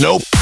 Nope.